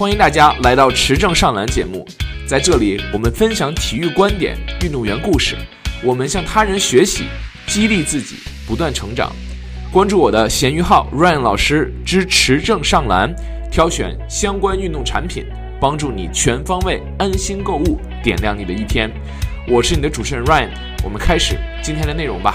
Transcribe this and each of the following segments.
欢迎大家来到持证上篮节目，在这里我们分享体育观点、运动员故事，我们向他人学习，激励自己不断成长。关注我的闲鱼号 Ryan 老师之持证上篮，挑选相关运动产品，帮助你全方位安心购物，点亮你的一天。我是你的主持人 Ryan，我们开始今天的内容吧。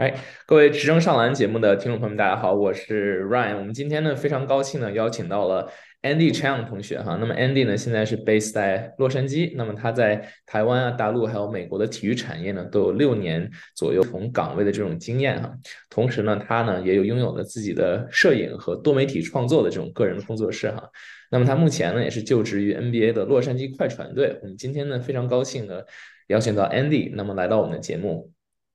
哎，各位持正上篮节目的听众朋友们，大家好，我是 Ryan。我们今天呢非常高兴呢邀请到了 Andy Chang 同学哈。那么 Andy 呢现在是 base 在洛杉矶，那么他在台湾啊、大陆还有美国的体育产业呢都有六年左右同岗位的这种经验哈。同时呢，他呢也有拥有了自己的摄影和多媒体创作的这种个人工作室哈。那么他目前呢也是就职于 NBA 的洛杉矶快船队。我们今天呢非常高兴的邀请到 Andy，那么来到我们的节目。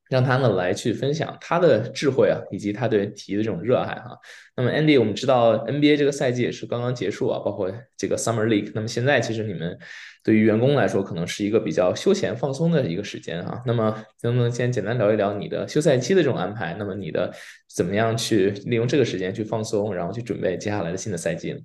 让他呢来去分享他的智慧啊，以及他对体育的这种热爱哈。那么 Andy，我们知道 NBA 这个赛季也是刚刚结束啊，包括这个 Summer League。那么现在其实你们对于员工来说，可能是一个比较休闲放松的一个时间哈。那么能不能先简单聊一聊你的休赛期的这种安排？那么你的怎么样去利用这个时间去放松，然后去准备接下来的新的赛季呢？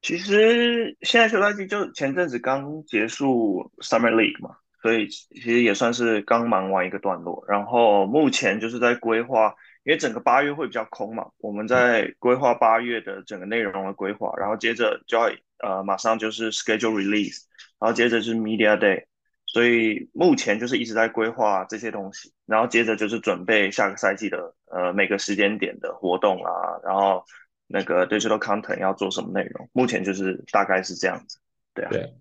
其实现在休赛季就前阵子刚结束 Summer League 嘛。所以其实也算是刚忙完一个段落，然后目前就是在规划，因为整个八月会比较空嘛，我们在规划八月的整个内容的规划，然后接着就要呃马上就是 schedule release，然后接着就是 media day，所以目前就是一直在规划这些东西，然后接着就是准备下个赛季的呃每个时间点的活动啊，然后那个 digital content 要做什么内容，目前就是大概是这样子，对啊。对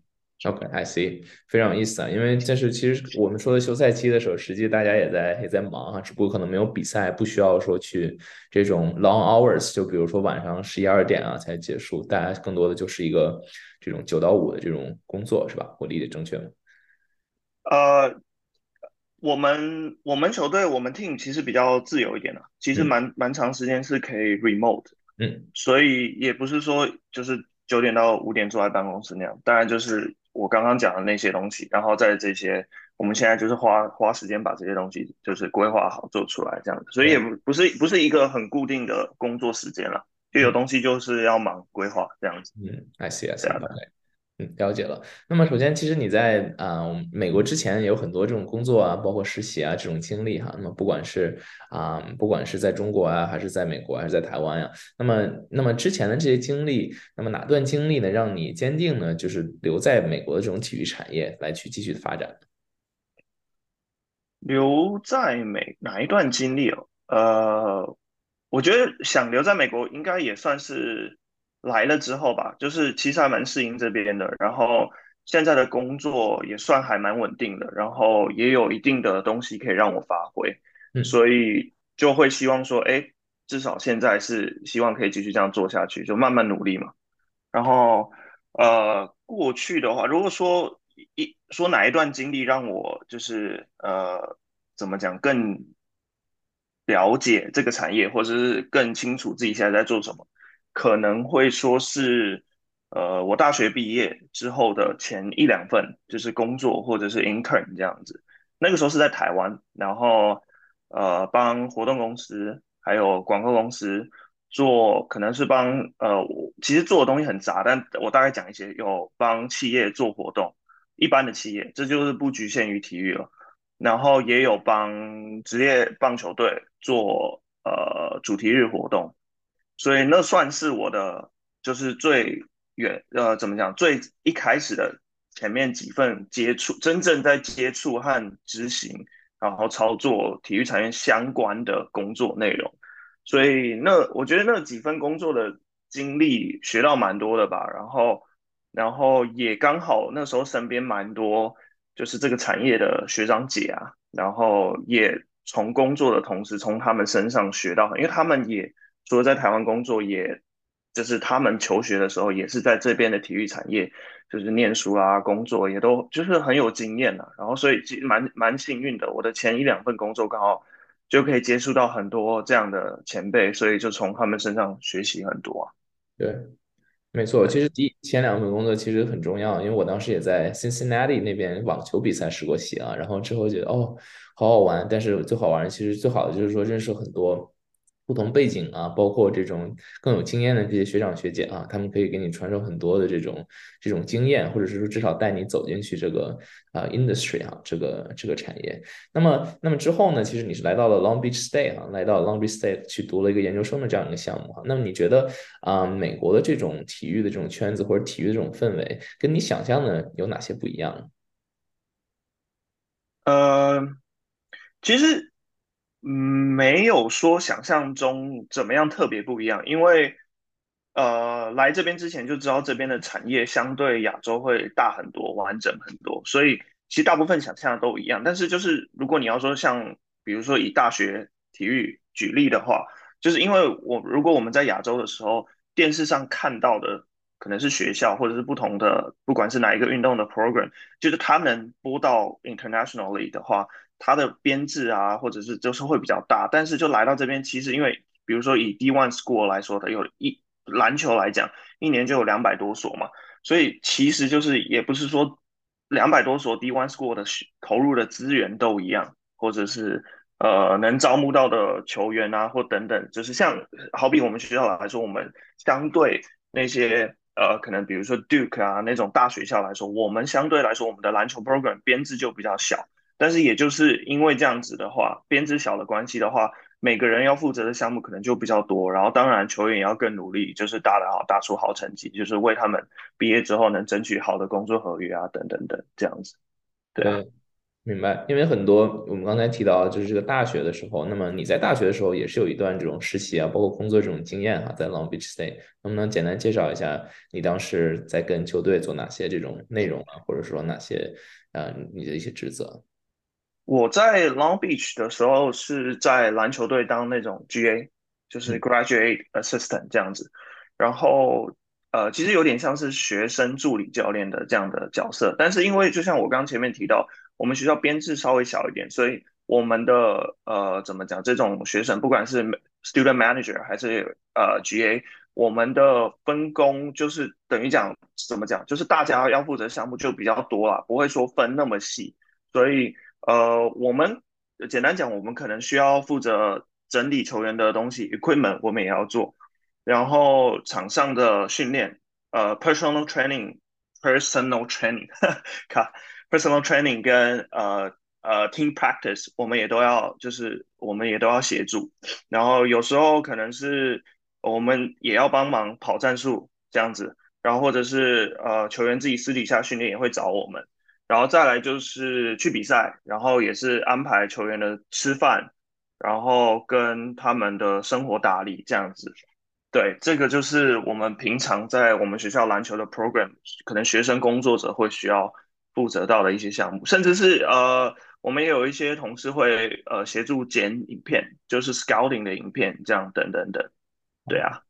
OK，I see，非常有意思啊。因为这是其实我们说的休赛期的时候，实际大家也在也在忙啊，只不过可能没有比赛，不需要说去这种 long hours，就比如说晚上十一二点啊才结束，大家更多的就是一个这种九到五的这种工作，是吧？我理解正确吗？呃，我们我们球队我们 team 其实比较自由一点的，其实蛮、嗯、蛮长时间是可以 remote，嗯，所以也不是说就是九点到五点坐在办公室那样，当然就是。我刚刚讲的那些东西，然后在这些，我们现在就是花花时间把这些东西就是规划好做出来这样子，所以也不不是不是一个很固定的工作时间了，就有东西就是要忙规划这样子。嗯，I see, I see. 嗯，了解了。那么首先，其实你在啊、美国之前有很多这种工作啊，包括实习啊这种经历哈。那么不管是啊、不管是在中国啊，还是在美国，还是在台湾呀、那么那么之前的这些经历，那么哪段经历呢，让你坚定呢，就是留在美国的这种体育产业来去继续的发展？留在美哪一段经历哦？呃，我觉得想留在美国应该也算是。来了之后吧，就是其实还蛮适应这边的，然后现在的工作也算还蛮稳定的，然后也有一定的东西可以让我发挥，嗯，所以就会希望说，哎，至少现在是希望可以继续这样做下去，就慢慢努力嘛。然后呃，过去的话，如果说一说哪一段经历让我就是呃怎么讲更了解这个产业，或者是更清楚自己现在在做什么。可能会说是，呃，我大学毕业之后的前一两份就是工作或者是 intern 这样子，那个时候是在台湾，然后呃帮活动公司还有广告公司做，可能是帮呃其实做的东西很杂，但我大概讲一些，有帮企业做活动，一般的企业，这就是不局限于体育了，然后也有帮职业棒球队做呃主题日活动。所以那算是我的，就是最远呃，怎么讲？最一开始的前面几份接触，真正在接触和执行，然后操作体育产业相关的工作内容。所以那我觉得那几份工作的经历学到蛮多的吧。然后，然后也刚好那时候身边蛮多就是这个产业的学长姐啊，然后也从工作的同时从他们身上学到，因为他们也。除了在台湾工作，也就是他们求学的时候，也是在这边的体育产业，就是念书啊，工作也都就是很有经验啊。然后所以其实蛮蛮幸运的，我的前一两份工作刚好就可以接触到很多这样的前辈，所以就从他们身上学习很多啊。对。没错，其实第前两份工作其实很重要，因为我当时也在 Cincinnati 那边网球比赛实过习啊，然后之后觉得哦，好好玩，但是最好玩，其实最好的就是说认识很多。不同背景啊，包括这种更有经验的这些学长学姐啊，他们可以给你传授很多的这种这种经验，或者是说至少带你走进去这个啊、industry 啊这个这个产业。那么那么之后呢，其实你是来到了 Long Beach State 啊，来到 Long Beach State 去读了一个研究生的这样一个项目哈。那么你觉得啊、美国的这种体育的这种圈子或者体育的这种氛围，跟你想象的有哪些不一样？呃，其实。嗯，没有说想象中怎么样特别不一样，因为呃来这边之前就知道这边的产业相对亚洲会大很多、完整很多，所以其实大部分想象都一样。但是就是如果你要说像比如说以大学体育举例的话，就是因为我如果我们在亚洲的时候，电视上看到的可能是学校或者是不同的，不管是哪一个运动的 program，就是他能播到 internationally 的话。它的编制啊，或者是就是会比较大，但是就来到这边，其实因为比如说以 D1 School 来说的，有一篮球来讲，一年就有两百多所嘛，所以其实就是也不是说两百多所 D1 School 的投入的资源都一样，或者是呃能招募到的球员啊，或等等，就是像好比我们学校来说，我们相对那些呃可能比如说 Duke 啊那种大学校来说，我们相对来说我们的篮球 program 编制就比较小。但是也就是因为这样子的话，编制小的关系的话，每个人要负责的项目可能就比较多，然后当然球员也要更努力，就是打得好，打出好成绩，就是为他们毕业之后能争取好的工作合约啊，等等等这样子。对，明白。因为很多我们刚才提到，就是这个大学的时候，那么你在大学的时候也是有一段这种实习啊，包括工作这种经验哈，在 Long Beach State，能不能简单介绍一下你当时在跟球队做哪些这种内容啊，或者说哪些呃你的一些职责？我在 Long Beach 的时候是在篮球队当那种 GA，就是 Graduate Assistant 这样子，然后呃其实有点像是学生助理教练的这样的角色，但是因为就像我刚前面提到，我们学校编制稍微小一点，所以我们的呃怎么讲，这种学生不管是 Student Manager 还是呃 GA，我们的分工就是等于讲怎么讲，就是大家要负责项目就比较多啦，不会说分那么细，所以。呃，我们简单讲，我们可能需要负责整理球员的东西，equipment 我们也要做，然后场上的训练，呃，personal training，personal training，卡，personal training 跟呃呃 team practice 我们也都要，就是我们也都要协助，然后有时候可能是我们也要帮忙跑战术这样子，然后或者是呃球员自己私底下训练也会找我们。然后再来就是去比赛，然后也是安排球员的吃饭，然后跟他们的生活打理这样子。对，这个就是我们平常在我们学校篮球的 program，可能学生工作者会需要负责到的一些项目，甚至是呃，我们也有一些同事会呃协助剪影片，就是 scouting 的影片这样等等等。对啊，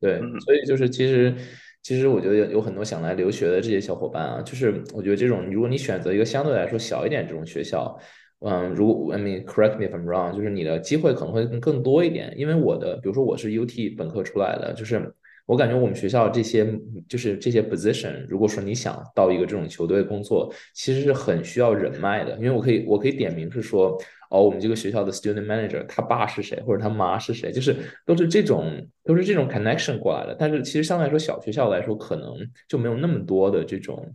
对，嗯、所以就是其实。其实我觉得有很多想来留学的这些小伙伴啊，就是我觉得这种，如果你选择一个相对来说小一点这种学校，嗯，如果 I mean correct me if I'm wrong，就是你的机会可能会更多一点。因为我的，比如说我是 UT 本科出来的，就是我感觉我们学校这些就是这些 position，如果说你想到一个这种球队工作，其实是很需要人脉的。因为我可以我可以点名是说。哦，我们这个学校的 student manager，他爸是谁，或者他妈是谁，就是都是这种都是这种 connection 过来的。但是其实相对来说，小学校来说，可能就没有那么多的这种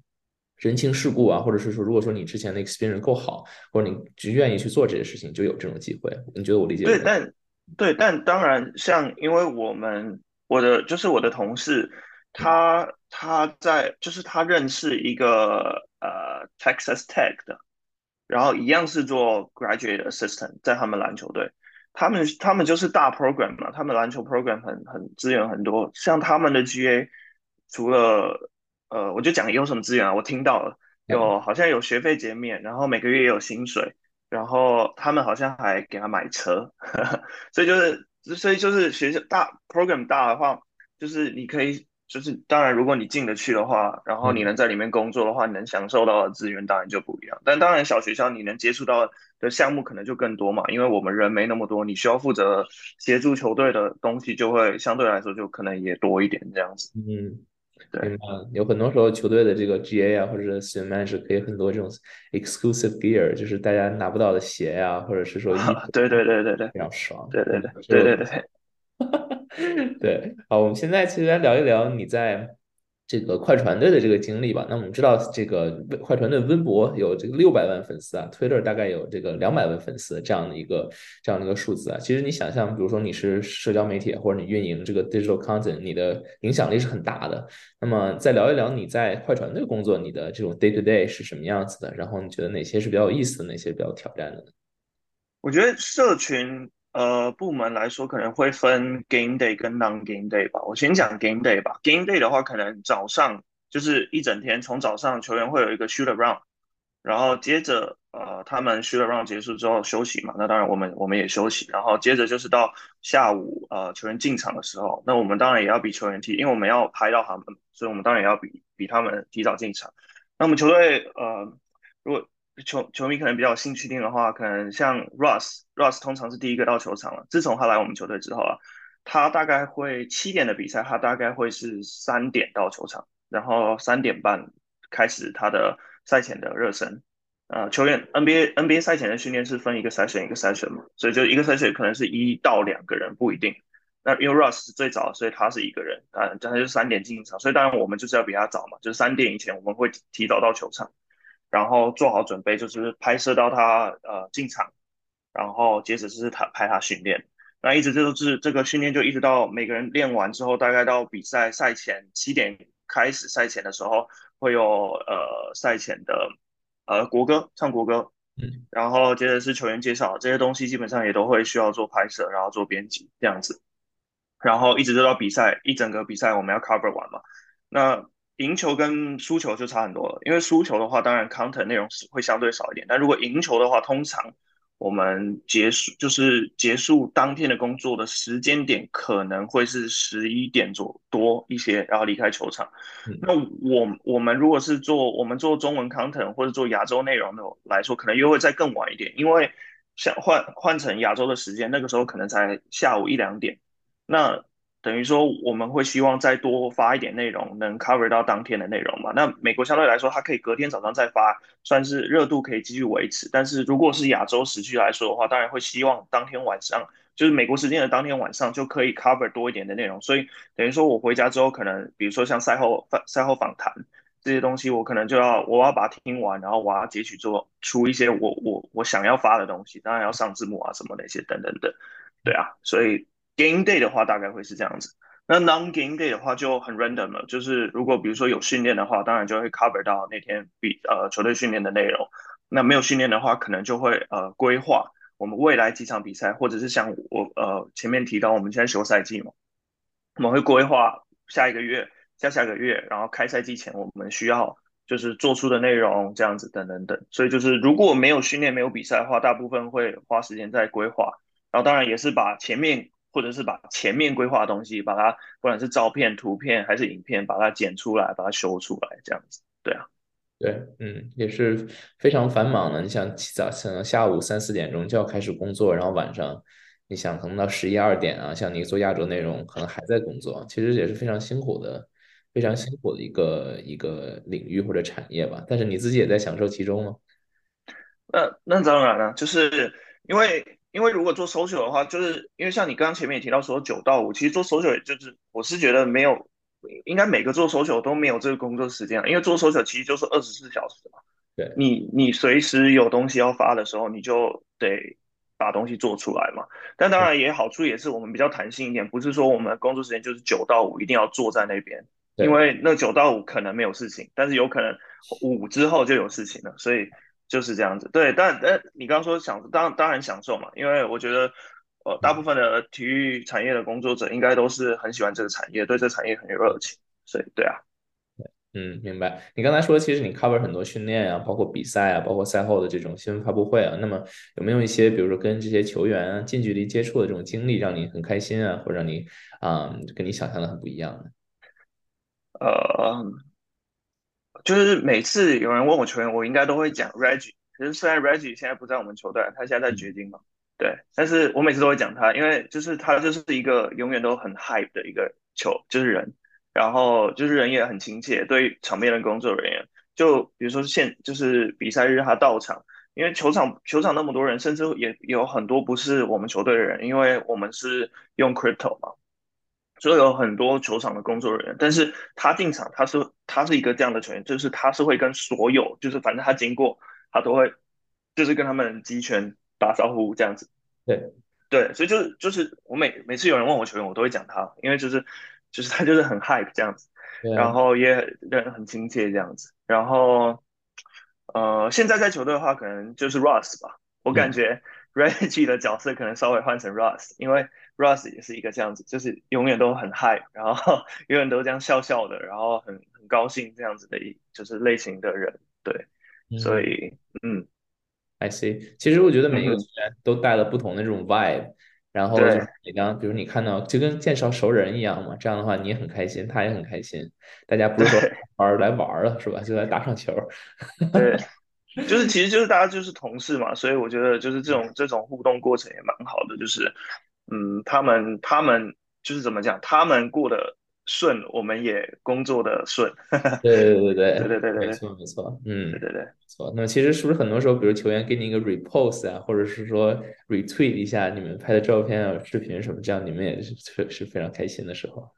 人情世故啊，或者是说，如果说你之前的 experience 够好，或者你只愿意去做这些事情，就有这种机会。你觉得我理解对？对，但对，但当然，像因为我们我的就是我的同事，他他在就是他认识一个呃 Texas Tech 的。然后一样是做 graduate assistant，在他们篮球队，他们他们就是大 program 嘛，他们篮球 program 很很资源很多，像他们的 GA，除了呃，我就讲有什么资源啊，我听到了，有好像有学费减免，然后每个月也有薪水，然后他们好像还给他买车，呵呵，所以就是所以就是学校大 program 大的话，就是你可以。就是当然，如果你进得去的话，然后你能在里面工作的话，你能享受到的资源当然就不一样。但当然，小学校你能接触到的项目可能就更多嘛，因为我们人没那么多，你需要负责协助球队的东西就会相对来说就可能也多一点这样子。嗯，对，有很多时候球队的这个 GA 啊，或者是可以很多这种 exclusive gear，就是大家拿不到的鞋呀、啊，或者是说衣服、啊，对对对对对，非常爽，对对对对对对对，对，好，我们现在其实来聊一聊你在。这个快船队的这个经历吧，那我们知道这个快船队微博有这个六百万粉丝啊，Twitter 大概有这个两百万粉丝这样的一个这样的一个数字啊。其实你想象，比如说你是社交媒体或者你运营这个 digital content，你的影响力是很大的。那么再聊一聊你在快船队工作，你的这种 day to day 是什么样子的？然后你觉得哪些是比较有意思的，哪些比较挑战的呢？我觉得社群。呃，部门来说可能会分 game day 跟 non game day 吧。我先讲 game day 吧。game day 的话，可能早上就是一整天，从早上球员会有一个 shoot around，然后接着呃他们 shoot around 结束之后休息嘛，那当然我们我们也休息，然后接着就是到下午呃球员进场的时候，那我们当然也要比球员提，因为我们要拍到他们，所以我们当然也要比比他们提早进场。那我们球队呃如果球球迷可能比较有兴趣听的话，可能像 Russ，Russ 通常是第一个到球场了。自从他来我们球队之后啊，他大概会七点的比赛，他大概会是三点到球场，然后三点半开始他的赛前的热身。呃，球员 NBA NBA 赛前的训练是分一个 session 一个 session 嘛，所以就一个 session 可能是一到两个人不一定。那因为 Russ 是最早，所以他是一个人，啊，他就三点进场，所以当然我们就是要比他早嘛，就是三点以前我们会提早到球场。然后做好准备，就是拍摄到他呃进场，然后接着就是他拍他训练，那一直就是这个训练就一直到每个人练完之后，大概到比赛赛前七点开始赛前的时候，会有呃赛前的呃国歌唱国歌，嗯，然后接着是球员介绍，这些东西基本上也都会需要做拍摄，然后做编辑这样子，然后一直就到比赛一整个比赛我们要 cover 完嘛，那。赢球跟输球就差很多了，因为输球的话，当然 content 内容是会相对少一点，但如果赢球的话，通常我们结束就是结束当天的工作的时间点可能会是十一点左多一些，然后离开球场。嗯、那我我们如果是做我们做中文 content 或者做亚洲内容的来说，可能又会再更晚一点，因为像换换成亚洲的时间，那个时候可能才下午一两点。那等于说，我们会希望再多发一点内容，能 cover 到当天的内容嘛？那美国相对来说，它可以隔天早上再发，算是热度可以继续维持。但是如果是亚洲时区来说的话，当然会希望当天晚上，就是美国时间的当天晚上就可以 cover 多一点的内容。所以等于说我回家之后，可能比如说像赛后赛后访谈这些东西，我可能就要我要把它听完，然后我要截取做出一些我我我想要发的东西，当然要上字幕啊什么那些等等的，对啊，所以。Game day 的话大概会是这样子，那 non game day 的话就很 random 了，就是如果比如说有训练的话，当然就会 cover 到那天比呃球队训练的内容。那没有训练的话，可能就会呃规划我们未来几场比赛，或者是像我呃前面提到我们现在休赛季嘛，我们会规划下一个月、下下个月，然后开赛季前我们需要就是做出的内容这样子等等等。所以就是如果没有训练、没有比赛的话，大部分会花时间在规划，然后当然也是把前面。或者是把前面规划的东西，把它不管是照片、图片还是影片，把它剪出来，把它修出来，这样子，对啊，对，嗯，也是非常繁忙的。你想早上下午三四点钟就要开始工作，然后晚上你想可能到十一二点啊，像你做亚洲内容，可能还在工作，其实也是非常辛苦的，非常辛苦的一个一个领域或者产业吧。但是你自己也在享受其中吗？那那当然了，就是因为。因为如果做 social 的话，就是因为像你刚刚前面也提到说九到五，其实做 social 就是我是觉得没有，应该每个做 social 都没有这个工作时间，因为做 social 其实就是二十四小时嘛。对，你你随时有东西要发的时候，你就得把东西做出来嘛。但当然也好处也是我们比较弹性一点，不是说我们工作时间就是九到五一定要坐在那边，因为那九到五可能没有事情，但是有可能五之后就有事情了，所以。就是这样子，对，但但你刚刚说享，当当然享受嘛，因为我觉得，呃，大部分的体育产业的工作者应该都是很喜欢这个产业，对这个产业很有热情，所以对啊，嗯，明白。你刚才说，其实你 cover 很多训练啊，包括比赛啊，包括赛后的这种新闻发布会啊，那么有没有一些，比如说跟这些球员啊近距离接触的这种经历，让你很开心啊，或者让你啊、嗯、跟你想象的很不一样呢？呃。就是每次有人问我球员，我应该都会讲 Reggie。可是虽然 Reggie 现在不在我们球队，他现在在掘金嘛，对。但是我每次都会讲他，因为就是他就是一个永远都很 hype 的一个球，就是人。然后就是人也很亲切，对场边的工作人员，就比如说现就是比赛日他到场，因为球场球场那么多人，甚至也有很多不是我们球队的人，因为我们是用 crypto 嘛，所以有很多球场的工作人员，但是他进场他是他是一个这样的球员，就是他是会跟所有就是反正他经过他都会就是跟他们击拳打招呼这样子，对对，所以就是就是我每每次有人问我球员，我都会讲他，因为就是。就是他就是很 hype 这样子，然后也人很亲切这样子，然后呃，现在在球队的话，可能就是 Russ 吧。我感觉 Reggie 的角色可能稍微换成 Russ，因为 Russ 也是一个这样子，就是永远都很 hype，然后 永远都这样笑笑的，然后很很高兴这样子的一就是类型的人，对，所以嗯，I see。其实我觉得每一个球员都带了不同的这种 vibe。然后你刚，比如你看到就跟介绍熟人一样嘛，这样的话你也很开心，他也很开心，大家不是说玩来玩了是吧？就来打场球。对，就是其实就是大家就是同事嘛，所以我觉得就是这种这种互动过程也蛮好的，就是嗯，他们他们就是怎么讲，他们过得顺，我们也工作的顺。对对对对对对对对对，没错没错，嗯，对对对。没错，那么其实是不是很多时候，比如球员给你一个 repost 啊，或者是说 retweet 一下你们拍的照片啊、视频什么，这样你们也是是非常开心的时候。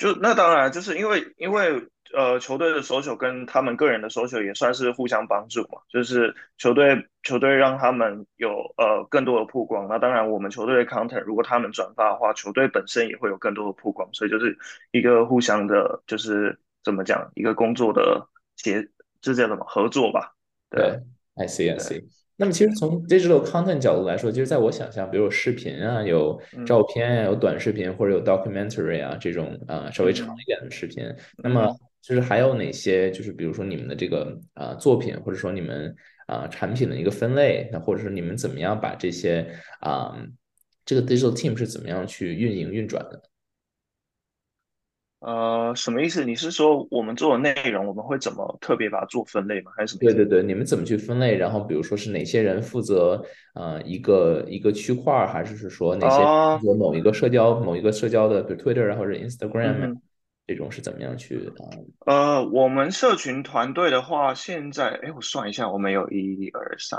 就那当然，就是因为因为呃球队的诉求跟他们个人的诉求也算是互相帮助嘛，就是球队球队让他们有呃更多的曝光，那当然我们球队的 content 如果他们转发的话，球队本身也会有更多的曝光，所以就是一个互相的，就是怎么讲，一个工作的结。这叫什么合作吧？对，对，I see, I see。那么其实从 digital content 角度来说，就是在我想象，比如有视频啊，有照片啊，有短视频或者有 documentary 啊这种啊、呃、稍微长一点的视频。嗯、那么就是还有哪些？就是比如说你们的这个啊、呃、作品，或者说你们啊、呃、产品的一个分类，那或者说你们怎么样把这些啊、呃、这个 digital team 是怎么样去运营运转的？呃，什么意思？你是说我们做的内容，我们会怎么特别把它做分类吗？还是什么？对对对，你们怎么去分类？然后比如说是哪些人负责呃一个一个区块，还是是说哪些负责某一个社交、哦、某一个社交的，比如 Twitter 或者 Instagram、嗯、这种是怎么样去啊？呃，我们社群团队的话，现在哎，我算一下，我们有一二三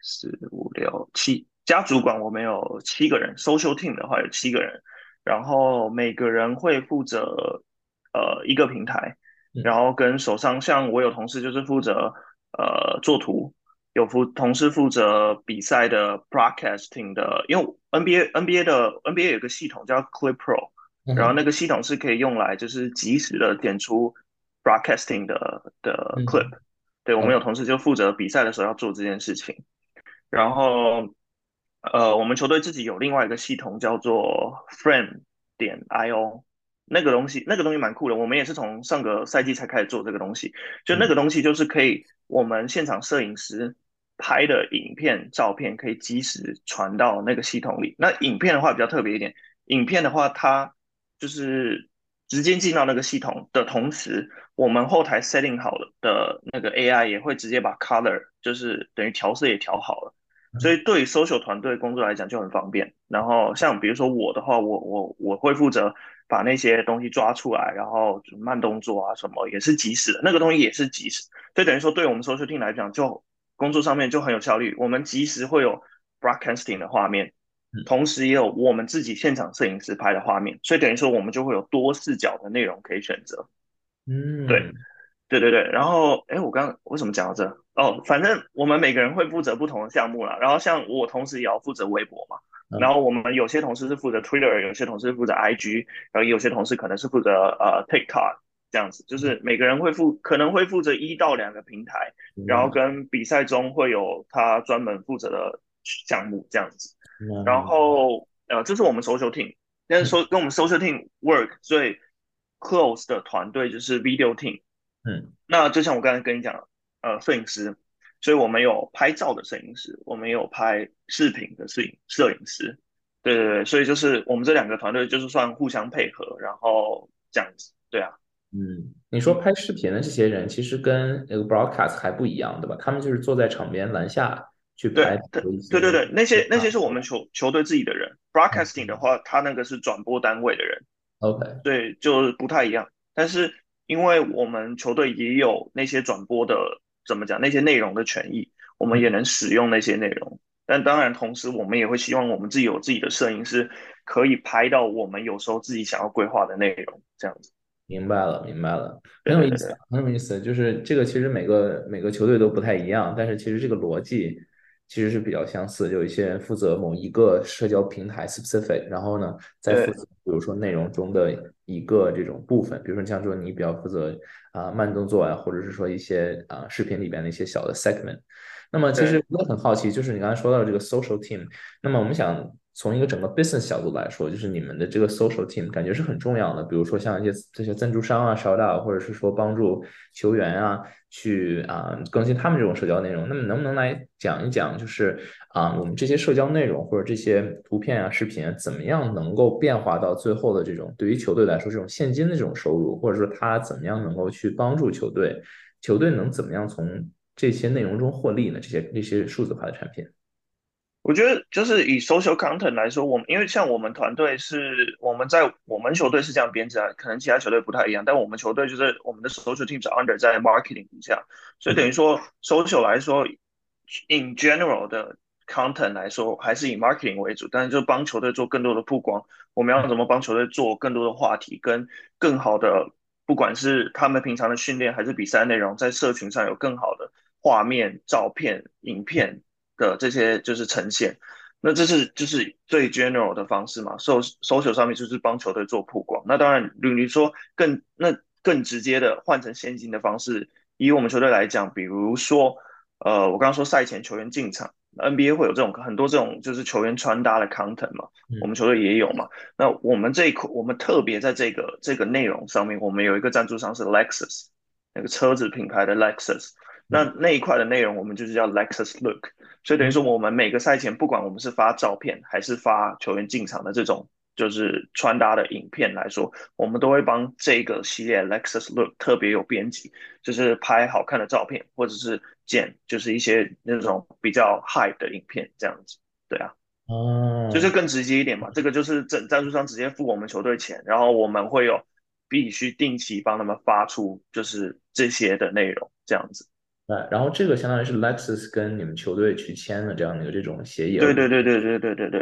四五六七，加主管我们有七个人，Social Team 的话有七个人。然后每个人会负责呃一个平台，然后跟手上像我有同事就是负责呃做图，有负同事负责比赛的 broadcasting 的，因为 NBA NBA 的 NBA 有个系统叫 Clip Pro，然后那个系统是可以用来就是及时的点出 broadcasting 的的 clip，对，我们有同事就负责比赛的时候要做这件事情，然后。呃，我们球队自己有另外一个系统叫做 Frame 点 io，那个东西那个东西蛮酷的。我们也是从上个赛季才开始做这个东西，就那个东西就是可以我们现场摄影师拍的影片、照片可以即时传到那个系统里。那影片的话比较特别一点，影片的话它就是直接进到那个系统的同时，我们后台 setting 好了的那个 AI 也会直接把 color 就是等于调色也调好了。所以对 social 团队工作来讲就很方便。然后像比如说我的话，我我我会负责把那些东西抓出来，然后慢动作啊什么也是及时的，那个东西也是及时。所以等于说对我们 social team 来讲，就工作上面就很有效率。我们及时会有 broadcasting 的画面，同时也有我们自己现场摄影师拍的画面。所以等于说我们就会有多视角的内容可以选择。嗯，对。对对对，然后哎，我刚刚为什么讲到这？哦，反正我们每个人会负责不同的项目啦。然后像我同时也要负责微博嘛，嗯、然后我们有些同事是负责 Twitter，有些同事负责 IG，然后有些同事可能是负责呃 TikTok 这样子，就是每个人会负可能会负责一到两个平台，嗯、然后跟比赛中会有他专门负责的项目这样子。嗯、然后呃，这是我们 Social Team，但是说跟我们 Social Team work 最 close 的团队就是 Video Team。嗯，那就像我刚才跟你讲，呃，摄影师，所以我们有拍照的摄影师，我们有拍视频的摄影摄影师，对对对，所以就是我们这两个团队就是算互相配合，然后这样子，对啊，嗯，你说拍视频的这些人其实跟那个 broadcast 还不一样，对吧？他们就是坐在场边篮下去拍，对对对对，那些那些是我们球球队自己的人，broadcasting 的话，他那个是转播单位的人。OK，对，就是不太一样。但是因为我们球队也有那些转播的，怎么讲，那些内容的权益，我们也能使用那些内容。但当然，同时我们也会希望我们自己有自己的摄影师，可以拍到我们有时候自己想要规划的内容，这样子。明白了，明白了，很有意思，很有意思。就是这个，其实每个每个球队都不太一样，但是其实这个逻辑其实是比较相似。有一些人负责某一个社交平台 specific，然后呢，再负责比如说内容中的一个这种部分，比如说像说你比较负责啊、呃、慢动作啊，或者是说一些啊、呃、视频里边的一些小的 segment。那么其实我很好奇，就是你刚才说到这个 social team，那么我们想。从一个整个 business 角度来说，就是你们的这个 social team 感觉是很重要的。比如说像一些这些赞助商啊、shout out，或者是说帮助球员啊去啊更新他们这种社交内容。那么能不能来讲一讲，就是啊我们这些社交内容或者这些图片啊、视频啊，怎么样能够变化到最后的这种对于球队来说这种现金的这种收入，或者说它怎么样能够去帮助球队，球队能怎么样从这些内容中获利呢？这些这些数字化的产品。我觉得就是以 social content 来说，我们因为像我们团队是我们在我们球队是这样编制啊，可能其他球队不太一样，但我们球队就是我们的 social team 是 under 在 marketing 底下，所以等于说 social 来说，in general 的 content 来说还是以 marketing 为主，但是就帮球队做更多的曝光，我们要怎么帮球队做更多的话题，跟更好的，不管是他们平常的训练还是比赛内容，在社群上有更好的画面、照片、影片。的这些就是呈现，那这是就是最 general 的方式嘛。So social 上面就是帮球队做曝光。那当然，比如说更那更直接的换成现金的方式，以我们球队来讲，比如说呃，我刚刚说赛前球员进场，NBA 会有这种很多这种就是球员穿搭的 content 嘛，我们球队也有嘛。那我们这一块，我们特别在这个这个内容上面，我们有一个赞助商是 Lexus，那个车子品牌的 Lexus。那那一块的内容，我们就是叫 Lexus Look，所以等于说我们每个赛前，不管我们是发照片还是发球员进场的这种就是穿搭的影片来说，我们都会帮这个系列 Lexus Look 特别有编辑，就是拍好看的照片，或者是剪就是一些那种比较 high 的影片这样子，对啊，哦，就是更直接一点嘛，这个就是整赞助商直接付我们球队钱，然后我们会有必须定期帮他们发出就是这些的内容这样子。对，然后这个相当于是 Lexus 跟你们球队去签的这样的一个这种协议。对对对对对对对对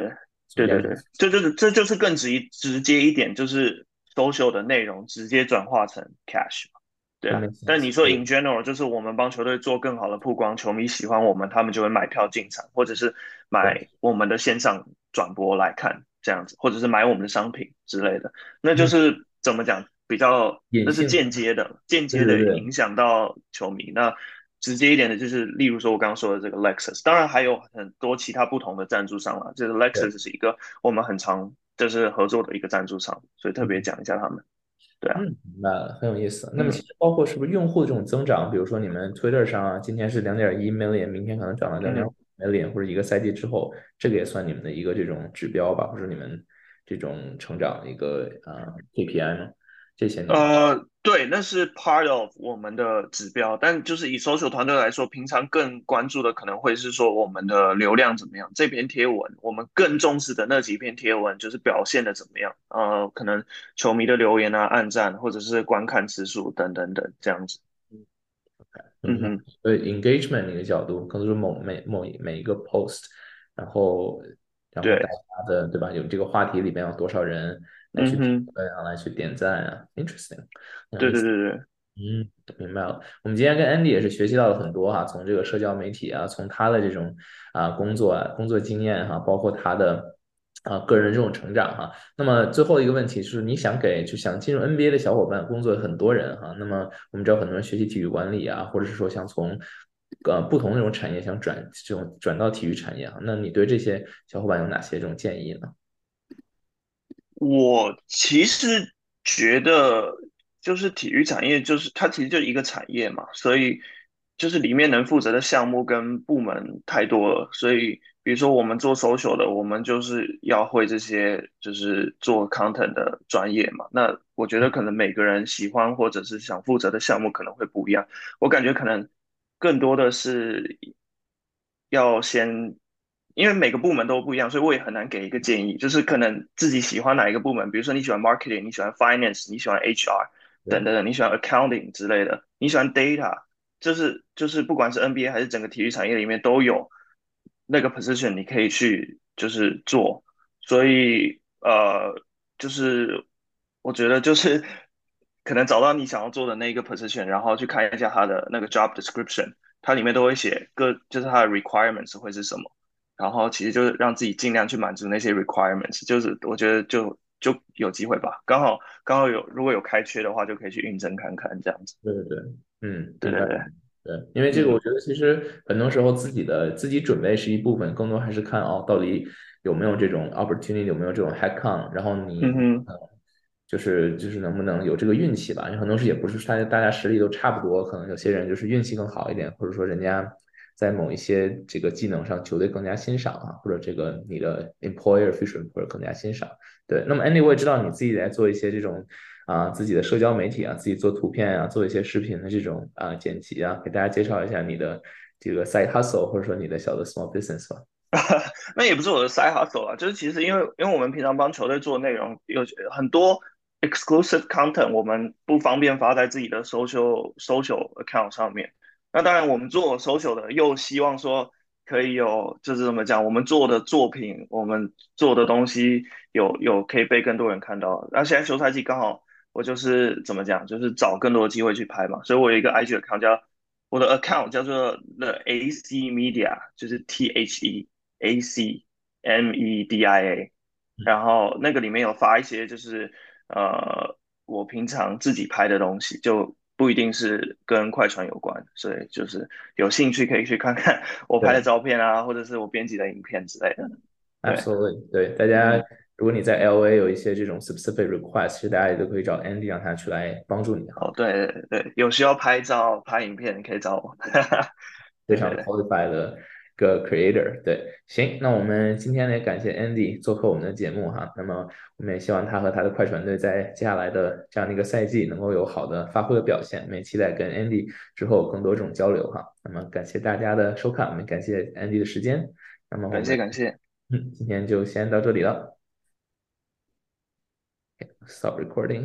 对对对，这就是这就是更直直接一点，就是 social 的内容直接转化成 cash 嘛。对啊，但你说 in general 就是我们帮球队做更好的曝光，球迷喜欢我们，他们就会买票进场，或者是买我们的线上转播来看这样子，或者是买我们的商品之类的，那就是怎么讲比较，那是间接的，间接的影响到球迷那。直接一点的就是，例如说我刚刚说的这个 Lexus，当然还有很多其他不同的赞助商了。就是 Lexus 是一个我们很常就是合作的一个赞助商，所以特别讲一下他们。对啊，嗯，明白，很有意思。那么其实包括是不是用户的这种增长，比如说你们 Twitter 上啊，今天是两点一 million，明天可能涨到两点五 million，或者一个赛季之后，这个也算你们的一个这种指标吧，或者你们这种成长的一个啊 KPI 吗？这些呃，对，那是 part of 我们的指标，但就是以 social 团队来说，平常更关注的可能会是说我们的流量怎么样。这篇贴文，我们更重视的那几篇贴文就是表现的怎么样。呃，可能球迷的留言啊、暗赞或者是观看次数等等等这样子。嗯，OK，嗯哼，所以 engagement 一个角度，可能是某每某每一个 post，然后然后大家的对，对吧？有这个话题里面有多少人？来去评论啊，来去点赞啊，interesting。对对对对，嗯，明白了。我们今天跟 Andy 也是学习到了很多哈，从这个社交媒体啊，从他的这种啊工作啊工作经验哈，包括他的啊个人这种成长哈。那么最后一个问题就是，你想给就想进入 NBA 的小伙伴，工作很多人哈。那么我们知道很多人学习体育管理啊，或者是说想从呃不同的这种产业想转这种转到体育产业哈，那你对这些小伙伴有哪些这种建议呢？我其实觉得，就是体育产业，就是它其实就一个产业嘛，所以就是里面能负责的项目跟部门太多了，所以比如说我们做 social 的，我们就是要会这些，就是做 content 的专业嘛。那我觉得可能每个人喜欢或者是想负责的项目可能会不一样，我感觉可能更多的是要先。因为每个部门都不一样，所以我也很难给一个建议。就是可能自己喜欢哪一个部门，比如说你喜欢 marketing，你喜欢 finance，你喜欢 HR 等等等，你喜欢 accounting 之类的，你喜欢 data，就是就是不管是 NBA 还是整个体育产业里面都有那个 position 你可以去就是做。所以呃，就是我觉得就是可能找到你想要做的那个 position，然后去看一下它的那个 job description，它里面都会写各就是它的 requirements 会是什么。然后其实就是让自己尽量去满足那些 requirements，就是我觉得就就有机会吧。刚好刚好有如果有开缺的话，就可以去应征看看这样子。对对对，嗯，对对对对，因为这个我觉得其实很多时候自己的自己准备是一部分，更多还是看哦到底有没有这种 opportunity，有没有这种 headcount，然后你嗯，就是就是能不能有这个运气吧？因为很多时也不是大家大家实力都差不多，可能有些人就是运气更好一点，或者说人家。在某一些这个技能上，球队更加欣赏啊，或者这个你的 employer efficient 或者更加欣赏。对，那么 Andy，我也知道你自己在做一些这种啊自己的社交媒体啊，自己做图片啊，做一些视频的这种啊剪辑啊，给大家介绍一下你的这个 side hustle 或者说你的小的 small business 吧。那也不是我的 side hustle 啊，就是其实因为因为我们平常帮球队做内容有很多 exclusive content，我们不方便发在自己的 social social account 上面。那当然，我们做首秀的又希望说可以有，就是怎么讲，我们做的作品，我们做的东西有有可以被更多人看到。那现在休赛季刚好，我就是怎么讲，就是找更多的机会去拍嘛。所以我有一个 IG account 叫我的 account 叫做 The AC Media，就是 T H E A C M E D I A，然后那个里面有发一些就是呃我平常自己拍的东西就。不一定是跟快船有关，所以就是有兴趣可以去看看我拍的照片啊，或者是我编辑的影片之类的。Absolutely，对，大家如果你在 LA 有一些这种 specific request，其实大家也都可以找 Andy 让他去来帮助你。哦，对对对，有需要拍照、拍影片，你可以找我。非常 qualified 的。个 creator 对，行，那我们今天也感谢 Andy 做客我们的节目哈。那么我们也希望他和他的快船队在接下来的这样的一个赛季能够有好的发挥的表现。我们也期待跟 Andy 之后更多这种交流哈。那么感谢大家的收看，我们感谢 Andy 的时间。那么感谢感谢，嗯，今天就先到这里了。Okay, stop recording.